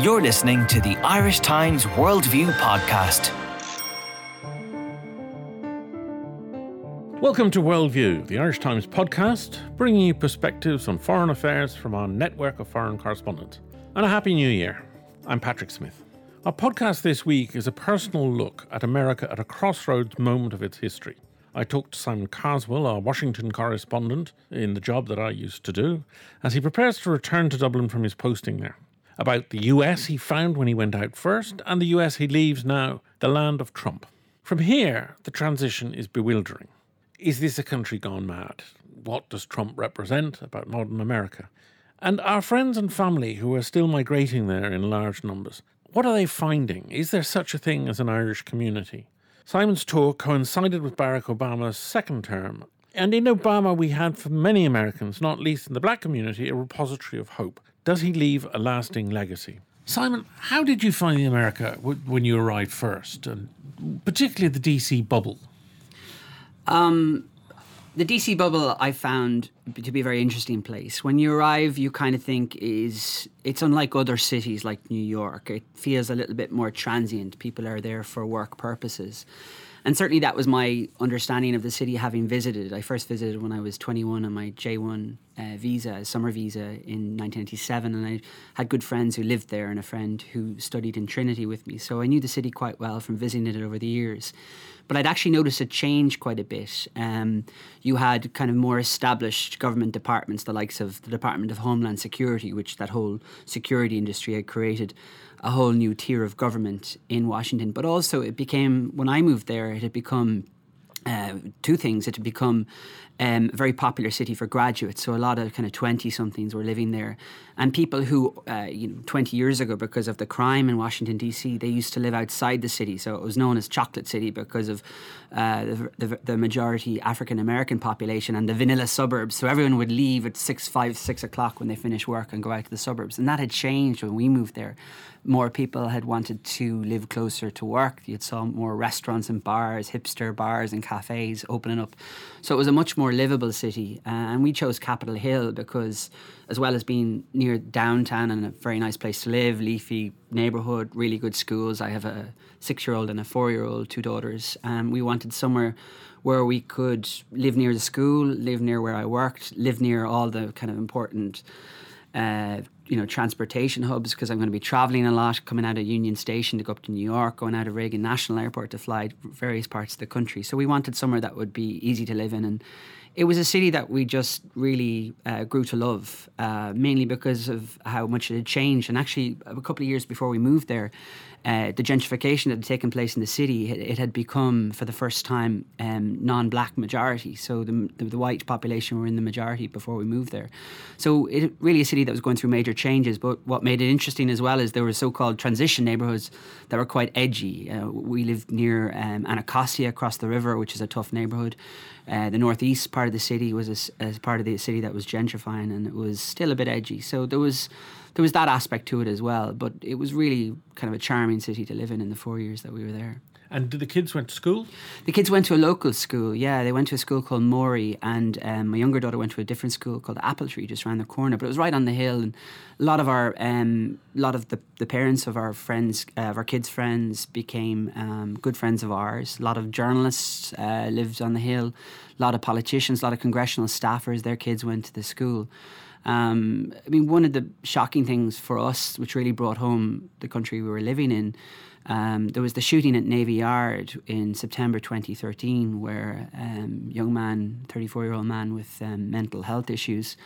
You're listening to the Irish Times Worldview Podcast. Welcome to Worldview, the Irish Times podcast, bringing you perspectives on foreign affairs from our network of foreign correspondents. And a Happy New Year. I'm Patrick Smyth. Our podcast this week is a personal look at America at a crossroads moment of its history. I talked to Simon Carswell, our Washington correspondent in the job that I used to do, as he prepares to return to Dublin from his posting there. About the US he found when he went out first, and the US he leaves now, the land of Trump. From here, the transition is bewildering. Is this a country gone mad? What does Trump represent about modern America? And our friends and family who are still migrating there in large numbers, what are they finding? Is there such a thing as an Irish community? Simon's tour coincided with Barack Obama's second term, and in Obama we had for many Americans, not least in the black community, a repository of hope. Does he leave a lasting legacy? Simon, how did you find America when you arrived first, and particularly the DC bubble? Um, the DC bubble I found to be a very interesting place. When you arrive, you kind of think is it's unlike other cities like New York. It feels a little bit more transient. People are there for work purposes. And certainly that was my understanding of the city having visited. I first visited when I was 21 on my J1 uh, visa, summer visa in 1987, And I had good friends who lived there and a friend who studied in Trinity with me. So I knew the city quite well from visiting it over the years. But I'd actually noticed it change quite a bit. Um, you had kind of more established government departments, the likes of the Department of Homeland Security, which that whole security industry had created a whole new tier of government in Washington. But also, it became, when I moved there, it had become uh, two things. It had become um, a very popular city for graduates. So a lot of kind of 20 somethings were living there. And people who, uh, you know, 20 years ago, because of the crime in Washington, D.C., they used to live outside the city. So it was known as Chocolate City because of uh, the, the, the, majority African American population and the vanilla suburbs. So everyone would leave at six, five, six o'clock when they finish work and go out to the suburbs. And that had changed when we moved there. More people had wanted to live closer to work. You'd saw more restaurants and bars, hipster bars and cafes opening up. So it was a much more livable city. Uh, and we chose Capitol Hill because, as well as being near downtown and a very nice place to live, leafy neighborhood, really good schools. I have a six year old and a four year old, two daughters. Um, we wanted somewhere where we could live near the school, live near where I worked, live near all the kind of important. Uh, you know, transportation hubs because I'm going to be traveling a lot, coming out of Union Station to go up to New York, going out of Reagan National Airport to fly various parts of the country. So we wanted somewhere that would be easy to live in and it was a city that we just really uh, grew to love, uh, mainly because of how much it had changed. And actually, a couple of years before we moved there, uh, the gentrification that had taken place in the city, it, it had become for the first time um, non-black majority. So the, the, the, white population were in the majority before we moved there. So it really a city that was going through major changes. But what made it interesting as well is there were so-called transition neighborhoods that were quite edgy. Uh, we lived near um, Anacostia across the river, which is a tough neighborhood. Uh, the northeast part of the city was a, a, part of the city that was gentrifying, and it was still a bit edgy. So there was there was that aspect to it as well. But it was really kind of a charming city to live in in the four years that we were there. And did the kids went to school? The kids went to a local school. Yeah, they went to a school called Maury, and um, my younger daughter went to a different school called Apple Tree, just around the corner. But it was right on the hill, and a lot of our, um, a lot of the, the parents of our friends, uh, of our kids' friends, became um, good friends of ours. A lot of journalists uh, lived on the hill. A lot of politicians, a lot of congressional staffers. Their kids went to the school. Um, I mean, one of the shocking things for us, which really brought home the country we were living in, um, there was the shooting at Navy Yard in September 2013, where um, young man, 34 year old man with um, mental health issues,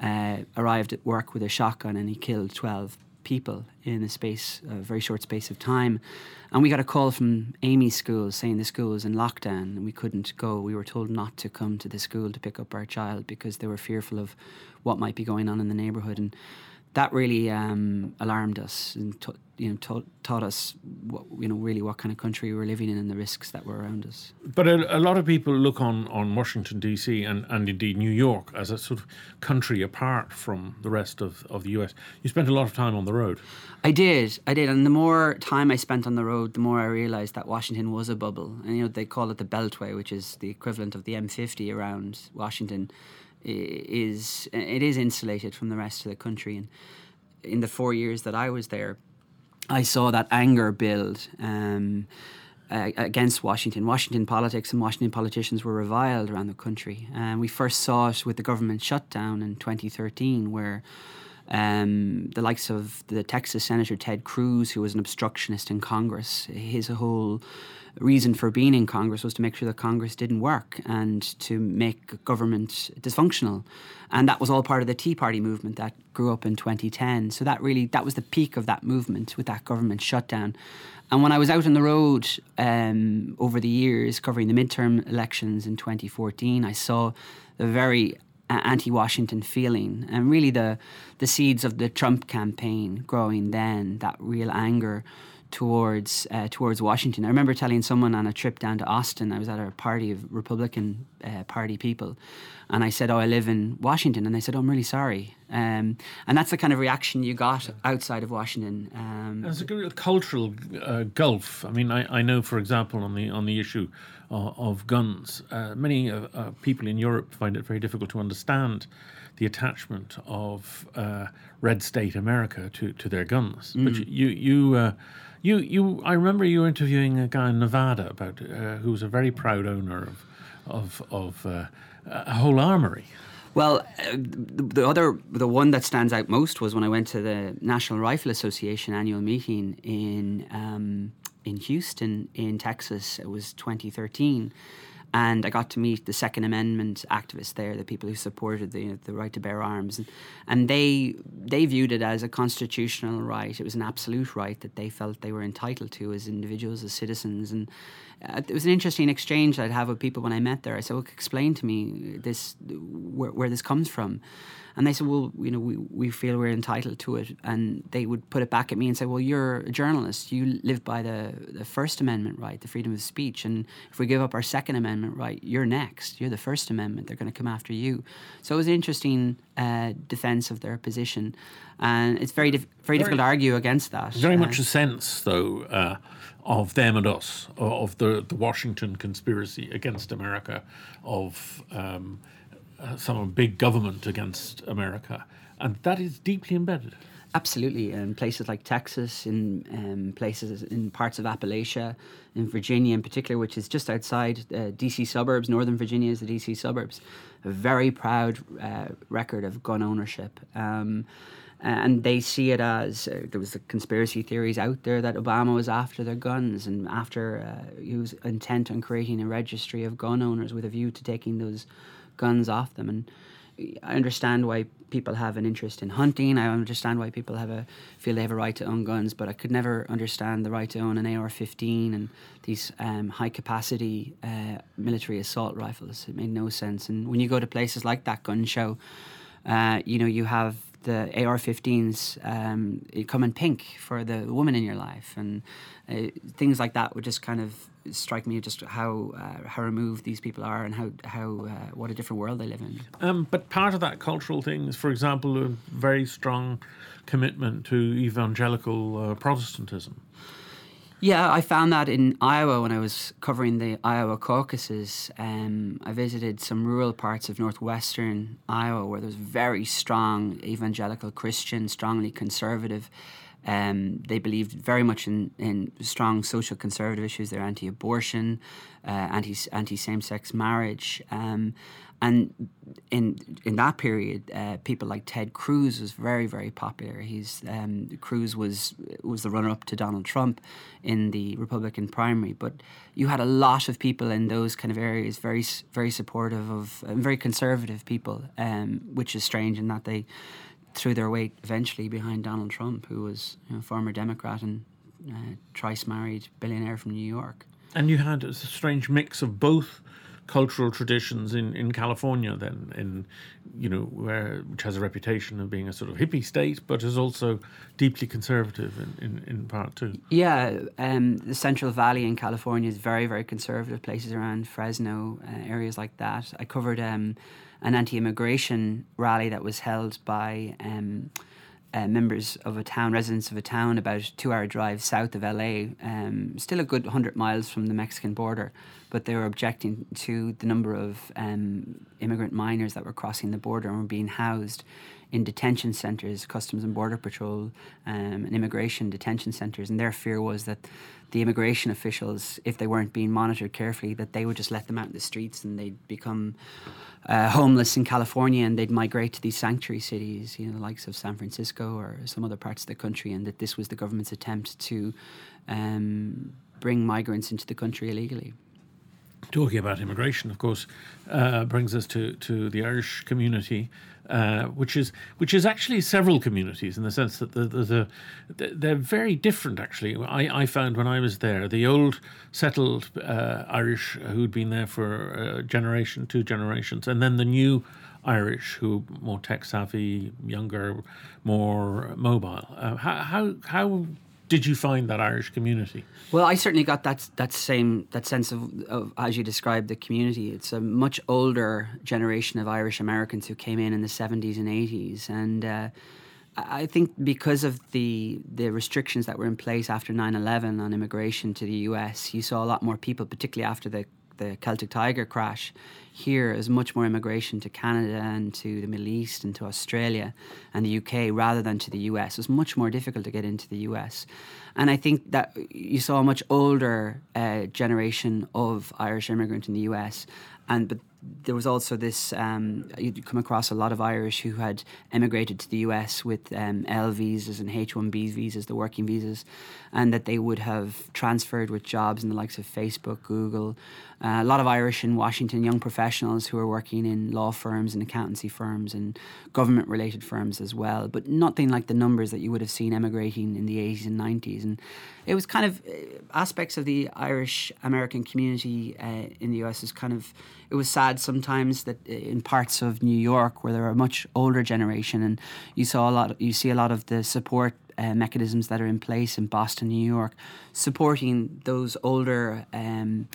uh, arrived at work with a shotgun and he killed 12 people in a space, a very short space of time. And we got a call from Amy's school saying the school was in lockdown and we couldn't go. We were told not to come to the school to pick up our child because they were fearful of what might be going on in the neighbourhood. And that really um, alarmed us and t- you know taught, taught us what, you know really what kind of country we were living in and the risks that were around us. But a, a, lot of people look on, on Washington D.C. and, and indeed New York as a sort of country apart from the rest of, of the U.S. You spent a lot of time on the road. I did, I did, and the more time I spent on the road, the more I realised that Washington was a bubble. And you know they call it the Beltway, which is the equivalent of the M50 around Washington is it is insulated from the rest of the country and in the four years that I was there, I saw that anger build. Um, uh, against Washington. Washington politics and Washington politicians were reviled around the country. And we first saw it with the government shutdown in 2013, where um, the likes of the Texas Senator Ted Cruz, who was an obstructionist in Congress, his whole reason for being in Congress was to make sure that Congress didn't work and to make government dysfunctional. And that was all part of the Tea Party movement that grew up in 2010. So that really that was the peak of that movement with that government shutdown. And when I was out on the road um, over the years covering the midterm elections in 2014, I saw the very anti-Washington feeling, and really the the seeds of the Trump campaign growing. Then that real anger towards uh, towards Washington. I remember telling someone on a trip down to Austin. I was at a party of Republican uh, Party people, and I said, "Oh, I live in Washington," and they said, "Oh, I'm really sorry." Um, and that's the kind of reaction you got outside of Washington. Um, There's a real cultural uh, gulf. I mean, I, I know, for example, on the on the issue of, of guns, uh, many uh, people in Europe find it very difficult to understand the attachment of uh, red state America to, to their guns. Mm. But you you you you I remember you interviewing a guy in Nevada about who was a very proud owner of of of a whole armory. Well, uh, the, the, other, the one that stands out most was when I went to the National Rifle Association annual meeting in um, in Houston, in Texas. It was 2013, and I got to meet the Second Amendment activists there, the people who supported the the right to bear arms, and, and they they viewed it as a constitutional right. It was an absolute right that they felt they were entitled to as individuals, as citizens, and uh, it was an interesting exchange I'd have with people when I met there. I said, "Well, explain to me this where, where this comes from." And they said, well, you know, we, we feel we're entitled to it. And they would put it back at me and say, well, you're a journalist. You live by the, the First Amendment right, the freedom of speech. And if we give up our Second Amendment right, you're next. You're the First Amendment. They're going to come after you. So it was an interesting uh, defense of their position. And it's very, dif- very, very, difficult to argue against that. Very uh, much a sense, though, uh, of them and us, of the, the Washington conspiracy against America, of. Um, uh, some big government against America, and that is deeply embedded. Absolutely, in places like Texas, in um, places in parts of Appalachia, in Virginia in particular, which is just outside uh, DC suburbs. Northern Virginia is the DC suburbs. A very proud uh, record of gun ownership. Um, and they see it as uh, there was the conspiracy theories out there that Obama was after their guns and after uh, he was intent on creating a registry of gun owners with a view to taking those guns off them. And I understand why people have an interest in hunting. I understand why people have a feel they have a right to own guns, but I could never understand the right to own an AR-15 and these um, high-capacity uh, military assault rifles. It made no sense. And when you go to places like that gun show, uh, you know you have the AR-15s um, come in pink for the woman in your life, and uh, things like that would just kind of strike me just how uh, how removed these people are and how how uh, what a different world they live in. Um, but part of that cultural thing is, for example, a very strong commitment to evangelical uh, Protestantism. Yeah, I found that in Iowa when I was covering the Iowa caucuses. Um, I visited some rural parts of northwestern Iowa where there's very strong evangelical Christian, strongly conservative um, they believed very much in, in strong social conservative issues. They're anti-abortion, uh, anti anti same-sex marriage, um, and in in that period, uh, people like Ted Cruz was very very popular. He's um, Cruz was was the runner-up to Donald Trump in the Republican primary, but you had a lot of people in those kind of areas very very supportive of uh, very conservative people, um, which is strange in that they threw their weight eventually behind Donald Trump, who was you know, a former Democrat and uh, thrice married billionaire from New York. And you had a strange mix of both cultural traditions in, in California then in you know where which has a reputation of being a sort of hippie state but is also deeply conservative in, in, in part too. Yeah, um, the Central Valley in California is very very conservative places around Fresno uh, areas like that. I covered um, an anti-immigration rally that was held by um, uh, members of a town, residents of a town about a two-hour drive south of LA, um, still a good hundred miles from the Mexican border, but they were objecting to the number of um, immigrant minors that were crossing the border and were being housed in detention centres, Customs and Border Patrol, um, and immigration detention centres, and their fear was that the immigration officials, if they weren't being monitored carefully, that they would just let them out in the streets and they'd become uh, homeless in California and they'd migrate to these sanctuary cities, you know, the likes of San Francisco or some other parts of the country, and that this was the government's attempt to um, bring migrants into the country illegally. Talking about immigration, of course, uh, brings us to, to the Irish community, uh, which is which is actually several communities in the sense that the, the, the they're very different. Actually, I, I found when I was there, the old settled uh, Irish who'd been there for a generation, two generations, and then the new Irish who more tech savvy, younger, more mobile. Uh, how how how did you find that Irish community? Well, I certainly got that that same that sense of, of, as you described the community. It's a much older generation of Irish Americans who came in in the seventies and eighties, and uh, I think because of the the restrictions that were in place after 9-11 on immigration to the U.S., you saw a lot more people, particularly after the the Celtic Tiger crash, here is much more immigration to Canada and to the Middle East and to Australia and the UK rather than to the US. It was much more difficult to get into the US. And I think that you saw a much older uh, generation of Irish immigrant in the US. And but there was also this um, you'd come across a lot of Irish who had emigrated to the US with um, L visas and H1B visas, the working visas, and that they would have transferred with jobs in the likes of Facebook, Google. A lot of Irish in Washington, young professionals who are working in law firms and accountancy firms and government related firms as well, but nothing like the numbers that you would have seen emigrating in the 80s and 90s. And it was kind of uh, aspects of the Irish American community uh, in the US is kind of, it was sad sometimes that uh, in parts of New York where there are a much older generation and you saw a lot, you see a lot of the support uh, mechanisms that are in place in Boston, New York, supporting those older um,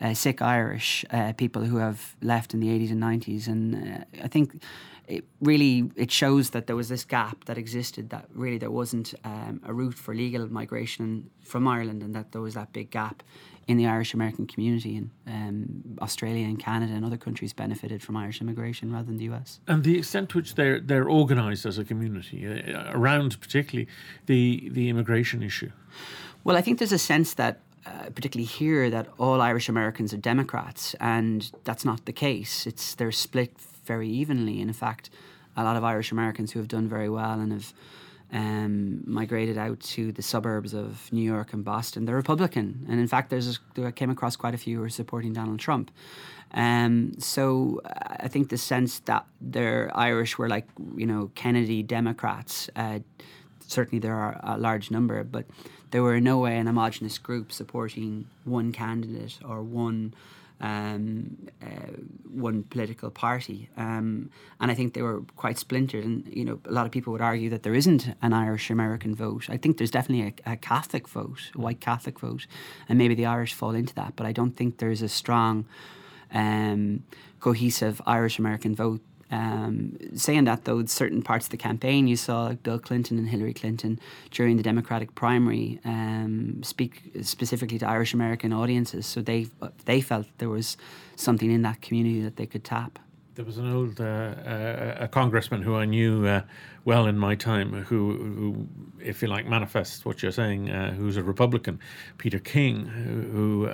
uh, sick Irish uh, people who have left in the 80s and 90s. And uh, I think it really it shows that there was this gap that existed that really there wasn't um, a route for legal migration from Ireland and that there was that big gap in the Irish American community and um, Australia and Canada and other countries benefited from Irish immigration rather than the US. And the extent to which they're they're organised as a community uh, around particularly the the immigration issue. Well, I think there's a sense that uh, particularly here, that all Irish Americans are Democrats, and that's not the case. It's they're split very evenly. And in fact, a lot of Irish Americans who have done very well and have um, migrated out to the suburbs of New York and Boston, they're Republican. And in fact, there's a, I came across quite a few who are supporting Donald Trump. Um, so uh, I think the sense that they're Irish were like you know Kennedy Democrats. Uh, certainly there are a large number, but they were in no way an homogenous group supporting one candidate or one um, uh, one political party, um, and I think they were quite splintered. And you know, a lot of people would argue that there isn't an Irish American vote. I think there's definitely a, a, Catholic vote, a white Catholic vote, and maybe the Irish fall into that. But I don't think there's a strong, um, cohesive Irish American vote um, saying that, though, certain parts of the campaign, you saw Bill Clinton and Hillary Clinton during the Democratic primary um, speak specifically to Irish American audiences. So they they felt there was something in that community that they could tap. There was an old uh, uh, a congressman who I knew uh, well in my time, who, who, if you like, manifests what you're saying. Uh, who's a Republican, Peter King, who.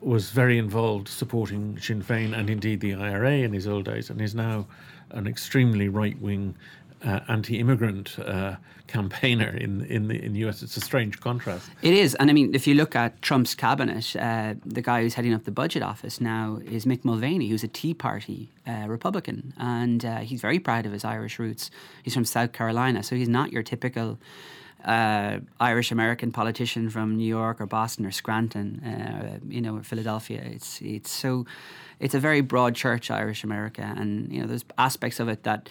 Was very involved supporting Sinn Féin and indeed the IRA in his old days, and is now an extremely right wing uh, anti-immigrant uh, campaigner in in the in the US. It's a strange contrast. It is, and I mean, if you look at Trump's cabinet, uh, the guy who's heading up the budget office now is Mick Mulvaney, who's a Tea Party uh, Republican, and uh, he's very proud of his Irish roots. He's from South Carolina, so he's not your typical uh, Irish American politician from New York or Boston or Scranton, uh, you know, Philadelphia. It's it's so it's a very broad church, Irish America, and you know, there's aspects of it that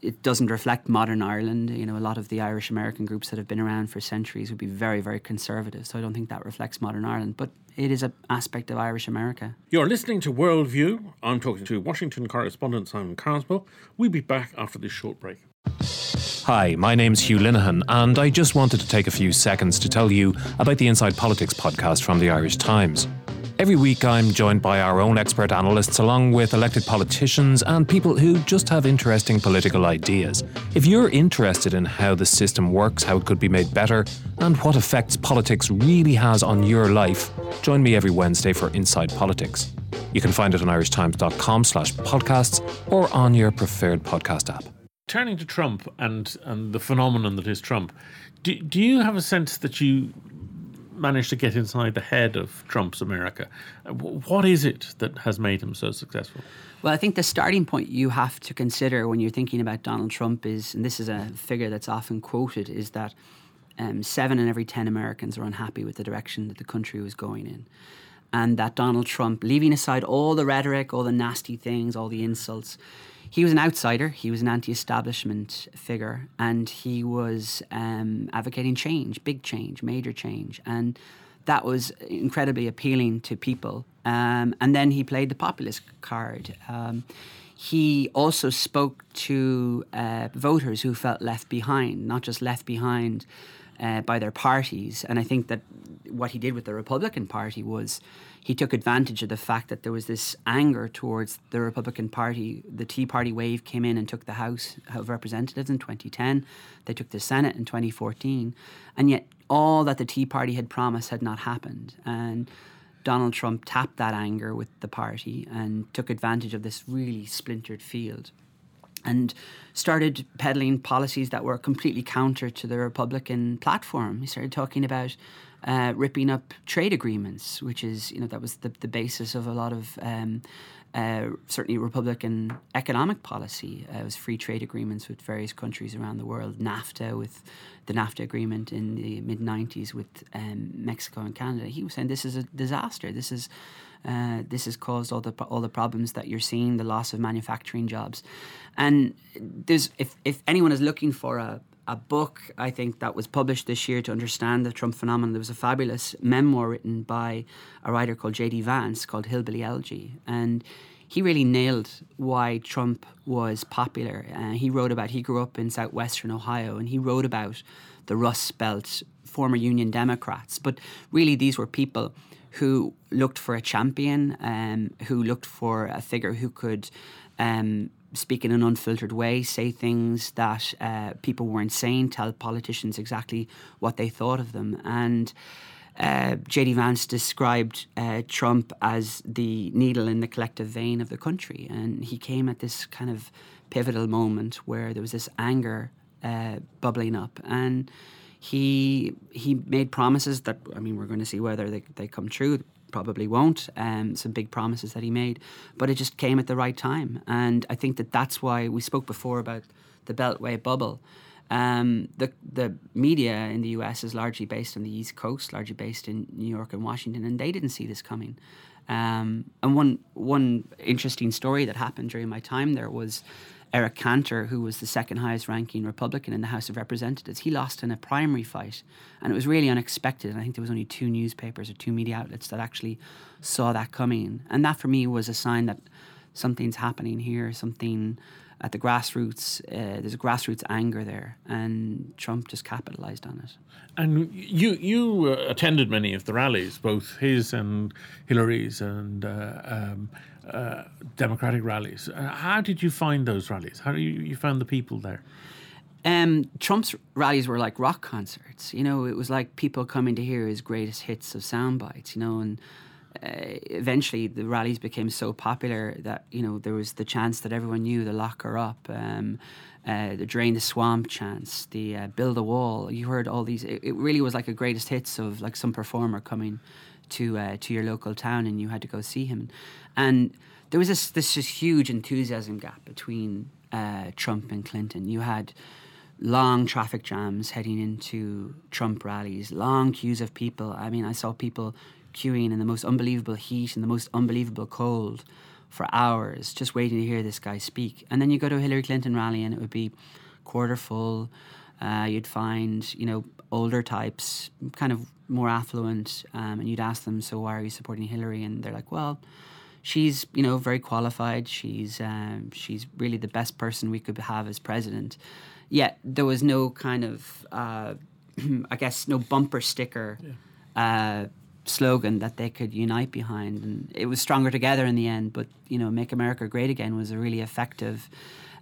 it doesn't reflect modern Ireland. You know, a lot of the Irish American groups that have been around for centuries would be very, very conservative. So I don't think that reflects modern Ireland. But it is an aspect of Irish America. You're listening to Worldview. I'm talking to Washington correspondent Simon Carswell. We'll be back after this short break. Hi, my name's Hugh Linehan, and I just wanted to take a few seconds to tell you about the Inside Politics podcast from the Irish Times. Every week, I'm joined by our own expert analysts, along with elected politicians and people who just have interesting political ideas. If you're interested in how the system works, how it could be made better, and what effects politics really has on your life, join me every Wednesday for Inside Politics. You can find it on irishtimes.com slash podcasts or on your preferred podcast app. Turning to Trump and, and the phenomenon that is Trump, do, do you have a sense that you managed to get inside the head of Trump's America? What is it that has made him so successful? Well, I think the starting point you have to consider when you're thinking about Donald Trump is, and this is a figure that's often quoted, is that um, seven in every 10 Americans are unhappy with the direction that the country was going in and that Donald Trump, leaving aside all the rhetoric, all the nasty things, all the insults, he was an outsider. He was an anti-establishment figure, and he was um, advocating change, big change, major change, and that was incredibly appealing to people. Um, and then he played the populist card. Um, he also spoke to uh, voters who felt left behind, not just left behind uh, by their parties. And I think that what he did with the Republican Party was he took advantage of the fact that there was this anger towards the Republican Party. The Tea Party wave came in and took the House of Representatives in 2010. They took the Senate in 2014. And yet, all that the Tea Party had promised had not happened. And Donald Trump tapped that anger with the party and took advantage of this really splintered field and started peddling policies that were completely counter to the Republican platform. He started talking about uh, ripping up trade agreements, which is, you know, that was the, the basis of a lot of um, uh, certainly Republican economic policy. Uh, was free trade agreements with various countries around the world. NAFTA, with the NAFTA agreement in the mid 90s with um, Mexico and Canada. He was saying this is a disaster. This is. Uh, this has caused all the all the problems that you're seeing, the loss of manufacturing jobs, and there's if if anyone is looking for a a book I think that was published this year to understand the Trump phenomenon. There was a fabulous memoir written by a writer called J.D. Vance called Hillbilly Elegy, and he really nailed why Trump was popular. Uh, he wrote about he grew up in southwestern Ohio, and he wrote about the Rust Belt, former Union Democrats. But really, these were people who looked for a champion, um, who looked for a figure who could. Um, speak in an unfiltered way, say things that uh, people weren't saying, tell politicians exactly what they thought of them. And uh, J.D. Vance described uh, Trump as the needle in the collective vein of the country. And he came at this kind of pivotal moment where there was this anger uh, bubbling up. And he he made promises that, I mean, we're going to see whether they, they come true probably won't. Um, some big promises that he made, but it just came at the right time, and I think that that's why we spoke before about the Beltway bubble. Um, the the media in the U.S. is largely based on the East Coast, largely based in New York and Washington, and they didn't see this coming. Um, and one one interesting story that happened during my time there was Eric Cantor, who was the second highest ranking Republican in the House of Representatives, he lost in a primary fight. And it was really unexpected. And I think there was only two newspapers or two media outlets that actually saw that coming. And that for me was a sign that something's happening here, something at the grassroots, uh, there's a grassroots anger there, and Trump just capitalized on it. And you you uh, attended many of the rallies, both his and Hillary's and uh, um, uh, Democratic rallies. Uh, how did you find those rallies? How you, you found the people there? Um, Trump's rallies were like rock concerts. You know, it was like people coming to hear his greatest hits of sound bites. You know, and uh, eventually the rallies became so popular that you know there was the chance that everyone knew the lock her up, um, uh, the drain the swamp chance, the uh, build a wall. You heard all these. It, it, really was like a greatest hits of like some performer coming to uh, to your local town, and you had to go see him. And there was this this huge enthusiasm gap between uh, Trump and Clinton. You had long traffic jams heading into Trump rallies, long queues of people. I mean, I saw people queuing in the most unbelievable heat and the most unbelievable cold for hours, just waiting to hear this guy speak. And then you go to a Hillary Clinton rally, and it would be quarter full. Uh, you'd find, you know, older types, kind of more affluent, um, and you'd ask them, "So why are you supporting Hillary?" And they're like, "Well." She's, you know, very qualified. She's, um, she's really the best person we could have as president. Yet there was no kind of, uh, I guess, no bumper sticker yeah. uh, slogan that they could unite behind, and it was stronger together in the end. But you know, "Make America Great Again" was a really effective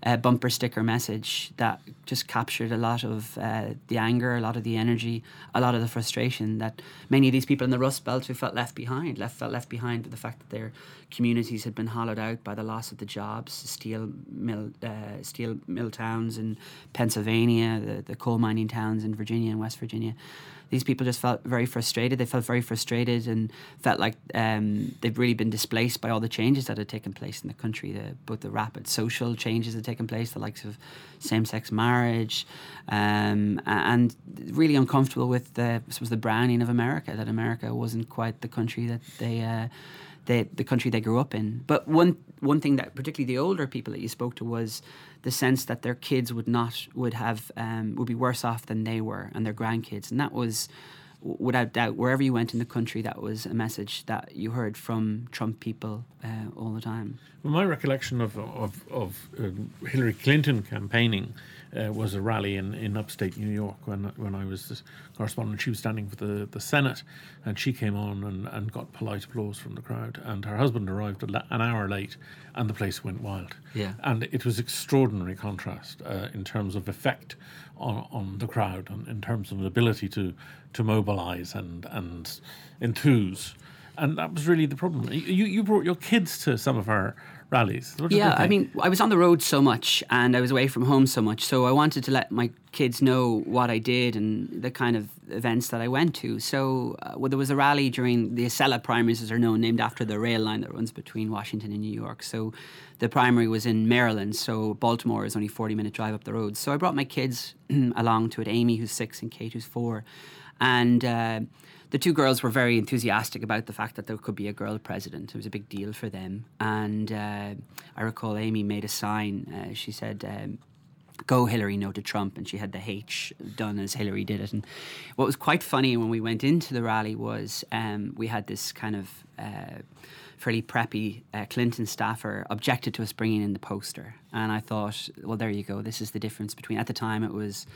uh, bumper sticker message that just captured a lot of uh, the anger, a lot of the energy, a lot of the frustration that many of these people in the Rust Belt who felt left behind, left felt left behind with the fact that their communities had been hollowed out by the loss of the jobs, steel mill, uh, steel mill towns in Pennsylvania, the, the coal mining towns in Virginia and West Virginia these people just felt very frustrated. They felt very frustrated and felt like um, they've really been displaced by all the changes that had taken place in the country. The, both the rapid social changes that had taken place, the likes of same-sex marriage, um, and really uncomfortable with the was the browning of America. That America wasn't quite the country that they. Uh, the the country they grew up in. But one one thing that particularly the older people that you spoke to was the sense that their kids would not would have um, would be worse off than they were and their grandkids, and that was without doubt wherever you went in the country that was a message that you heard from Trump people uh, all the time. Well, my recollection of of, of uh, Hillary Clinton campaigning uh, was a rally in, in upstate New York when when I was correspondent. She was standing for the, the Senate, and she came on and, and got polite applause from the crowd. And her husband arrived an hour late, and the place went wild. Yeah. And it was extraordinary contrast uh, in terms of effect on, on the crowd, and in terms of the ability to to mobilise and and enthuse. And that was really the problem. You, you brought your kids to some of our rallies. yeah, I mean, I was on the road so much and I was away from home so much, so I wanted to let my kids know what I did and the kind of events that I went to. So uh, well, there was a rally during the Acela primaries, as are known, named after the rail line that runs between Washington and New York. So the primary was in Maryland, so Baltimore is only 40 minute drive up the road. So I brought my kids along to it, Amy, who's six, and Kate, who's four. And uh, the two girls were very enthusiastic about the fact that there could be a girl president. It was a big deal for them. And uh, I recall Amy made a sign. Uh, she said, um, Go Hillary, no to Trump. And she had the H done as Hillary did it. And what was quite funny when we went into the rally was um, we had this kind of uh, fairly preppy uh, Clinton staffer objected to us bringing in the poster. And I thought, well, there you go. This is the difference between, at the time, it was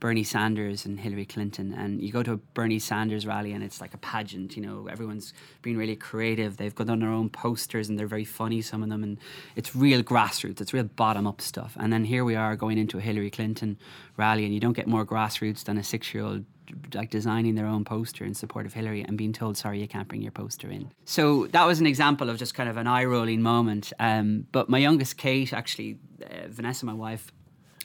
Bernie Sanders and Hillary Clinton. And you go to a Bernie Sanders rally and it's like a pageant, you know, everyone's being really creative. They've got on their own posters and they're very funny, some of them. And it's real grassroots, it's real bottom up stuff. And then here we are going into a Hillary Clinton rally and you don't get more grassroots than a six year old like designing their own poster in support of Hillary and being told, sorry, you can't bring your poster in. So that was an example of just kind of an eye rolling moment. Um, but my youngest, Kate, actually, uh, Vanessa, my wife,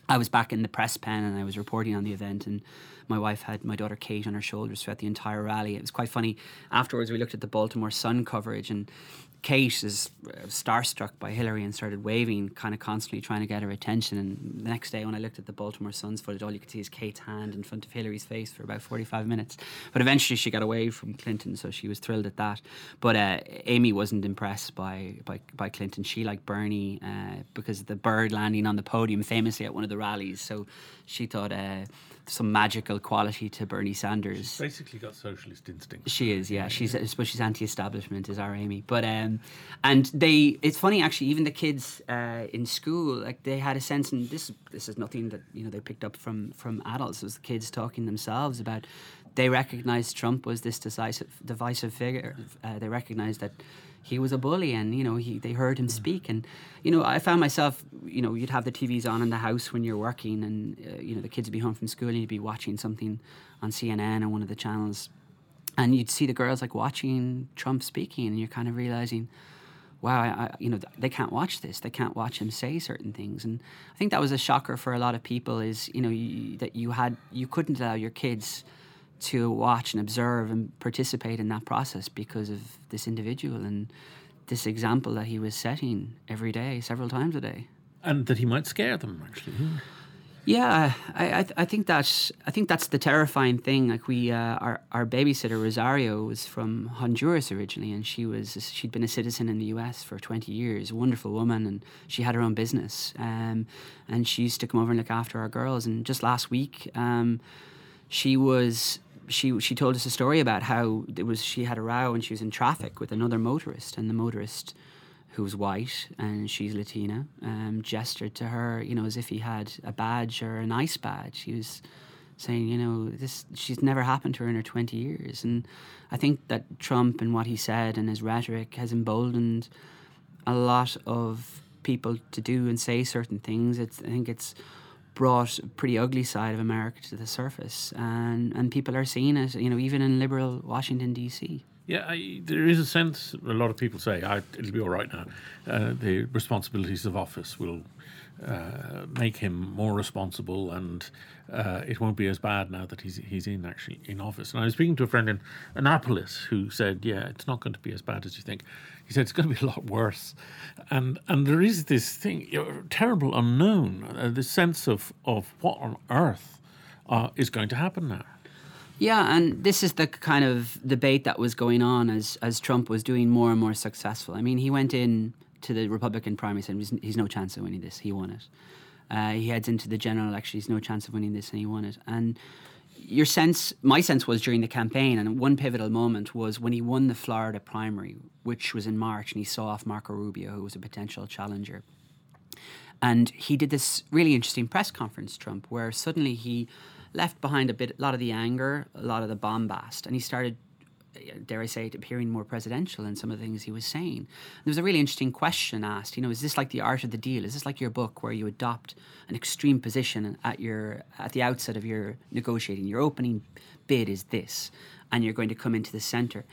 I was back in the press pen and I was reporting on the event and my wife had my daughter Kate on her shoulders throughout the entire rally. It was quite funny. Afterwards, we looked at the Baltimore Sun coverage and Kate is uh, starstruck by Hillary and started waving, kind of constantly trying to get her attention. And the next day, when I looked at the Baltimore Sun's footage, all you could see is Kate's hand in front of Hillary's face for about 45 minutes. But eventually, she got away from Clinton, so she was thrilled at that. But uh, Amy wasn't impressed by, by, by Clinton. She liked Bernie uh, because of the bird landing on the podium famously at one of the rallies. So she thought uh, some magical quality to Bernie Sanders. She's basically got socialist instinct. She is, yeah. She's I suppose she's anti-establishment, is our Amy. But um, and they, it's funny actually. Even the kids uh, in school, like they had a sense, and this this is nothing that you know they picked up from from adults. It was the kids talking themselves about. They recognized Trump was this decisive, divisive figure. Uh, they recognized that he was a bully and you know he they heard him speak and you know I found myself you know you'd have the TVs on in the house when you're working and uh, you know the kids would be home from school and you'd be watching something on CNN or one of the channels and you'd see the girls like watching Trump speaking and you're kind of realizing wow I, I, you know they can't watch this they can't watch him say certain things and I think that was a shocker for a lot of people is you know you, that you had you couldn't allow your kids to watch and observe and participate in that process because of this individual and this example that he was setting every day, several times a day. And that he might scare them, actually. Yeah, I, I, I think that's I think that's the terrifying thing. Like we, uh, our our babysitter Rosario was from Honduras originally, and she was she'd been a citizen in the U.S. for twenty years. Wonderful woman, and she had her own business. Um, and she used to come over and look after our girls. And just last week, um, she was she she told us a story about how it was she had a row and she was in traffic with another motorist and the motorist who was white and she's Latina um, gestured to her you know as if he had a badge or an ice badge he was saying, you know, this she's never happened to her in her 20 years. And I think that Trump and what he said and his rhetoric has emboldened a lot of people to do and say certain things. It's, I think it's brought a pretty ugly side of America to the surface, and and people are seeing it. You know, even in liberal Washington D.C. Yeah, I, there is a sense. A lot of people say it'll be all right now. Uh, the responsibilities of office will uh, make him more responsible, and uh, it won't be as bad now that he's he's in actually in office. And I was speaking to a friend in Annapolis who said, "Yeah, it's not going to be as bad as you think." He said it's going to be a lot worse, and and there is this thing, terrible unknown, uh, this sense of of what on earth uh, is going to happen now. Yeah, and this is the kind of debate that was going on as as Trump was doing more and more successful. I mean, he went in to the Republican primary saying he's, he's no chance of winning this. He won it. Uh, he heads into the general election. He's no chance of winning this, and he won it. And your sense, my sense was during the campaign, and one pivotal moment was when he won the Florida primary, which was in March, and he saw off Marco Rubio, who was a potential challenger. And he did this really interesting press conference, Trump, where suddenly he left behind a bit, a lot of the anger, a lot of the bombast, and he started dare I say it, appearing more presidential in some of the things he was saying. There was a really interesting question asked. You know, is this like the art of the deal? Is this like your book where you adopt an extreme position at your at the outset of your negotiating? Your opening bid is this, and you're going to come into the center.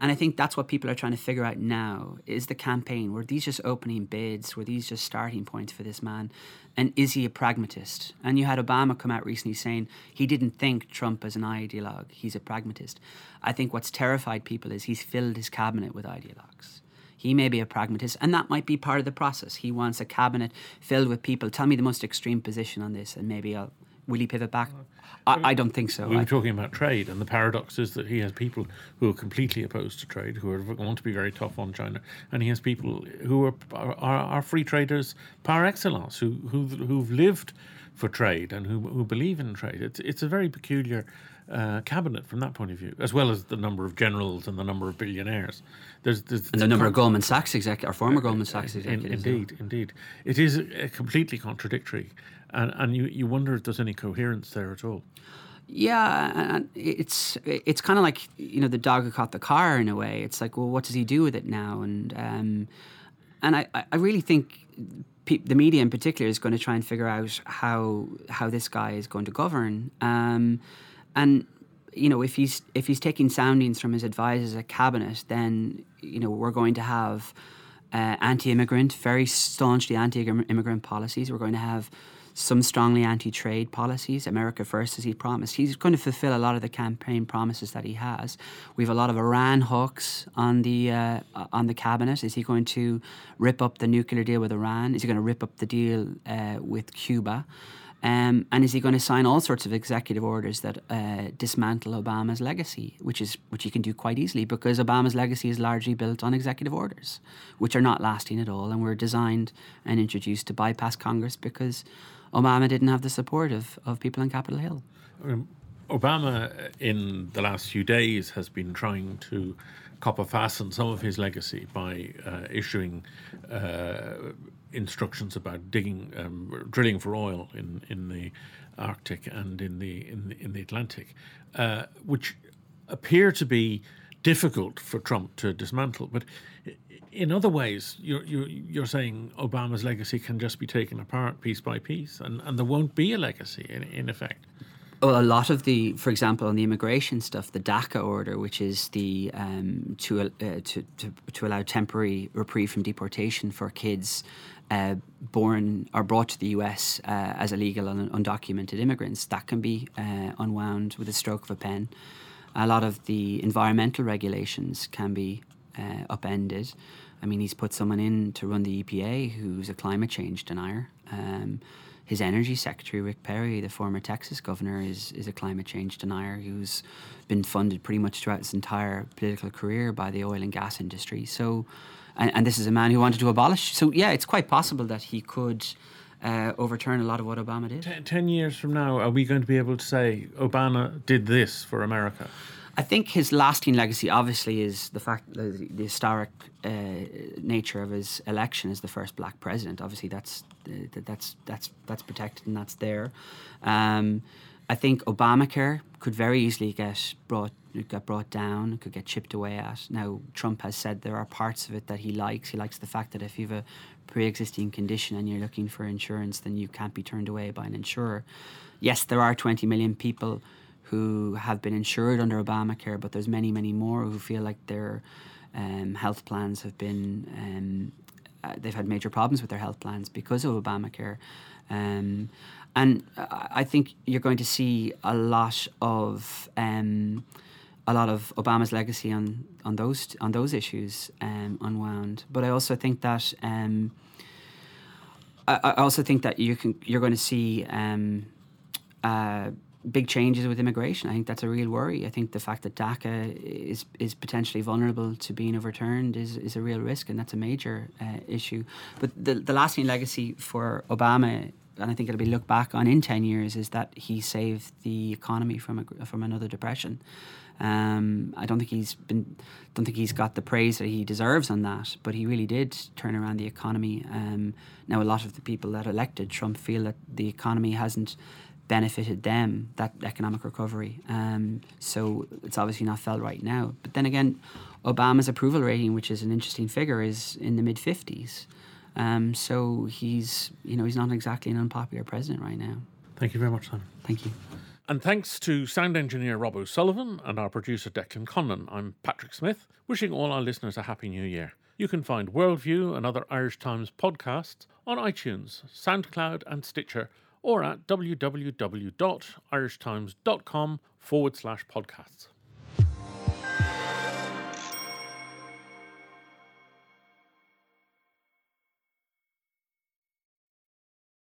And I think that's what people are trying to figure out now is the campaign. Were these just opening bids? Were these just starting points for this man? And is he a pragmatist? And you had Obama come out recently saying he didn't think Trump as an ideologue, he's a pragmatist. I think what's terrified people is he's filled his cabinet with ideologues. He may be a pragmatist, and that might be part of the process. He wants a cabinet filled with people. Tell me the most extreme position on this, and maybe I'll will he pivot back? I, I, don't think so. We were talking about trade, and the paradox is that he has people who are completely opposed to trade, who are, want to be very tough on China, and he has people who are are, are free traders par excellence, who who who've lived for trade and who who believe in trade. It's it's a very peculiar. Uh, cabinet from that point of view, as well as the number of generals and the number of billionaires. There's, there's and the number of Goldman Sachs executives, or former uh, Goldman Sachs executives. In, indeed, indeed, it is uh, completely contradictory and and you, you wonder if there's any coherence there at all. Yeah, and it's it's kind of like you know the dog who caught the car in a way. It's like, well, what does he do with it now? And um, and I, I really think pe- the media in particular is going to try and figure out how how this guy is going to govern. Um, and you know, if he's if he's taking soundings from his advisors at cabinet, then you know we're going to have uh, anti-immigrant, very staunchly anti-immigrant policies. We're going to have some strongly anti trade policies, America First, as he promised. He's going to fulfill a lot of the campaign promises that he has. We have a lot of Iran hawks on the, uh, on the cabinet. Is he going to rip up the nuclear deal with Iran? Is he going to rip up the deal uh, with Cuba? Um, and is he going to sign all sorts of executive orders that uh, dismantle Obama's legacy, which is which he can do quite easily because Obama's legacy is largely built on executive orders, which are not lasting at all and were designed and introduced to bypass Congress because Obama didn't have the support of, of people on Capitol Hill. Um, Obama, in the last few days, has been trying to copper fasten some of his legacy by uh, issuing uh, instructions about digging, um, drilling for oil in, in the Arctic and in the in the, in the Atlantic, uh, which appear to be difficult for Trump to dismantle. But in other ways, you're, you're, you're saying Obama's legacy can just be taken apart piece by piece, and, and there won't be a legacy in, in effect. Well, a lot of the, for example, on the immigration stuff, the DACA order, which is the um, to, uh, to, to to allow temporary reprieve from deportation for kids uh, born or brought to the US uh, as illegal and undocumented immigrants, that can be uh, unwound with a stroke of a pen. A lot of the environmental regulations can be uh, upended. I mean, he's put someone in to run the EPA who's a climate change denier. Um, his energy secretary, Rick Perry, the former Texas governor, is, is a climate change denier who's been funded pretty much throughout his entire political career by the oil and gas industry. So, and, and this is a man who wanted to abolish. So, yeah, it's quite possible that he could. Uh, overturn a lot of what Obama did. Ten, ten years from now, are we going to be able to say Obama did this for America? I think his lasting legacy, obviously, is the fact the, the historic uh, nature of his election as the first black president. Obviously, that's uh, that's that's that's protected and that's there. Um, I think Obamacare could very easily get brought get brought down, could get chipped away at. Now Trump has said there are parts of it that he likes. He likes the fact that if you have a pre-existing condition and you're looking for insurance, then you can't be turned away by an insurer. Yes, there are 20 million people who have been insured under Obamacare, but there's many, many more who feel like their um, health plans have been um, uh, they've had major problems with their health plans because of Obamacare. Um, and I think you're going to see a lot of um, a lot of Obama's legacy on on those on those issues um, unwound. But I also think that um, I, I, also think that you can you're going to see um, uh, big changes with immigration. I think that's a real worry. I think the fact that DACA is is potentially vulnerable to being overturned is, is a real risk, and that's a major uh, issue. But the the lasting legacy for Obama. And I think it'll be looked back on in ten years is that he saved the economy from a, from another depression. Um, I don't think he's been, don't think he's got the praise that he deserves on that, but he really did turn around the economy. Um, now, a lot of the people that elected Trump feel that the economy hasn't benefited them that economic recovery. Um, so it's obviously not felt right now. But then again, Obama's approval rating, which is an interesting figure, is in the mid fifties. Um, so he's you know he's not exactly an unpopular president right now. Thank you very much, Simon. Thank you. And thanks to sound engineer Rob O'Sullivan and our producer Declan Conlon, I'm Patrick Smyth, wishing all our listeners a happy new year. You can find Worldview and other Irish Times podcasts on iTunes, SoundCloud, and Stitcher, or at www.irishtimes.com forward slash podcasts.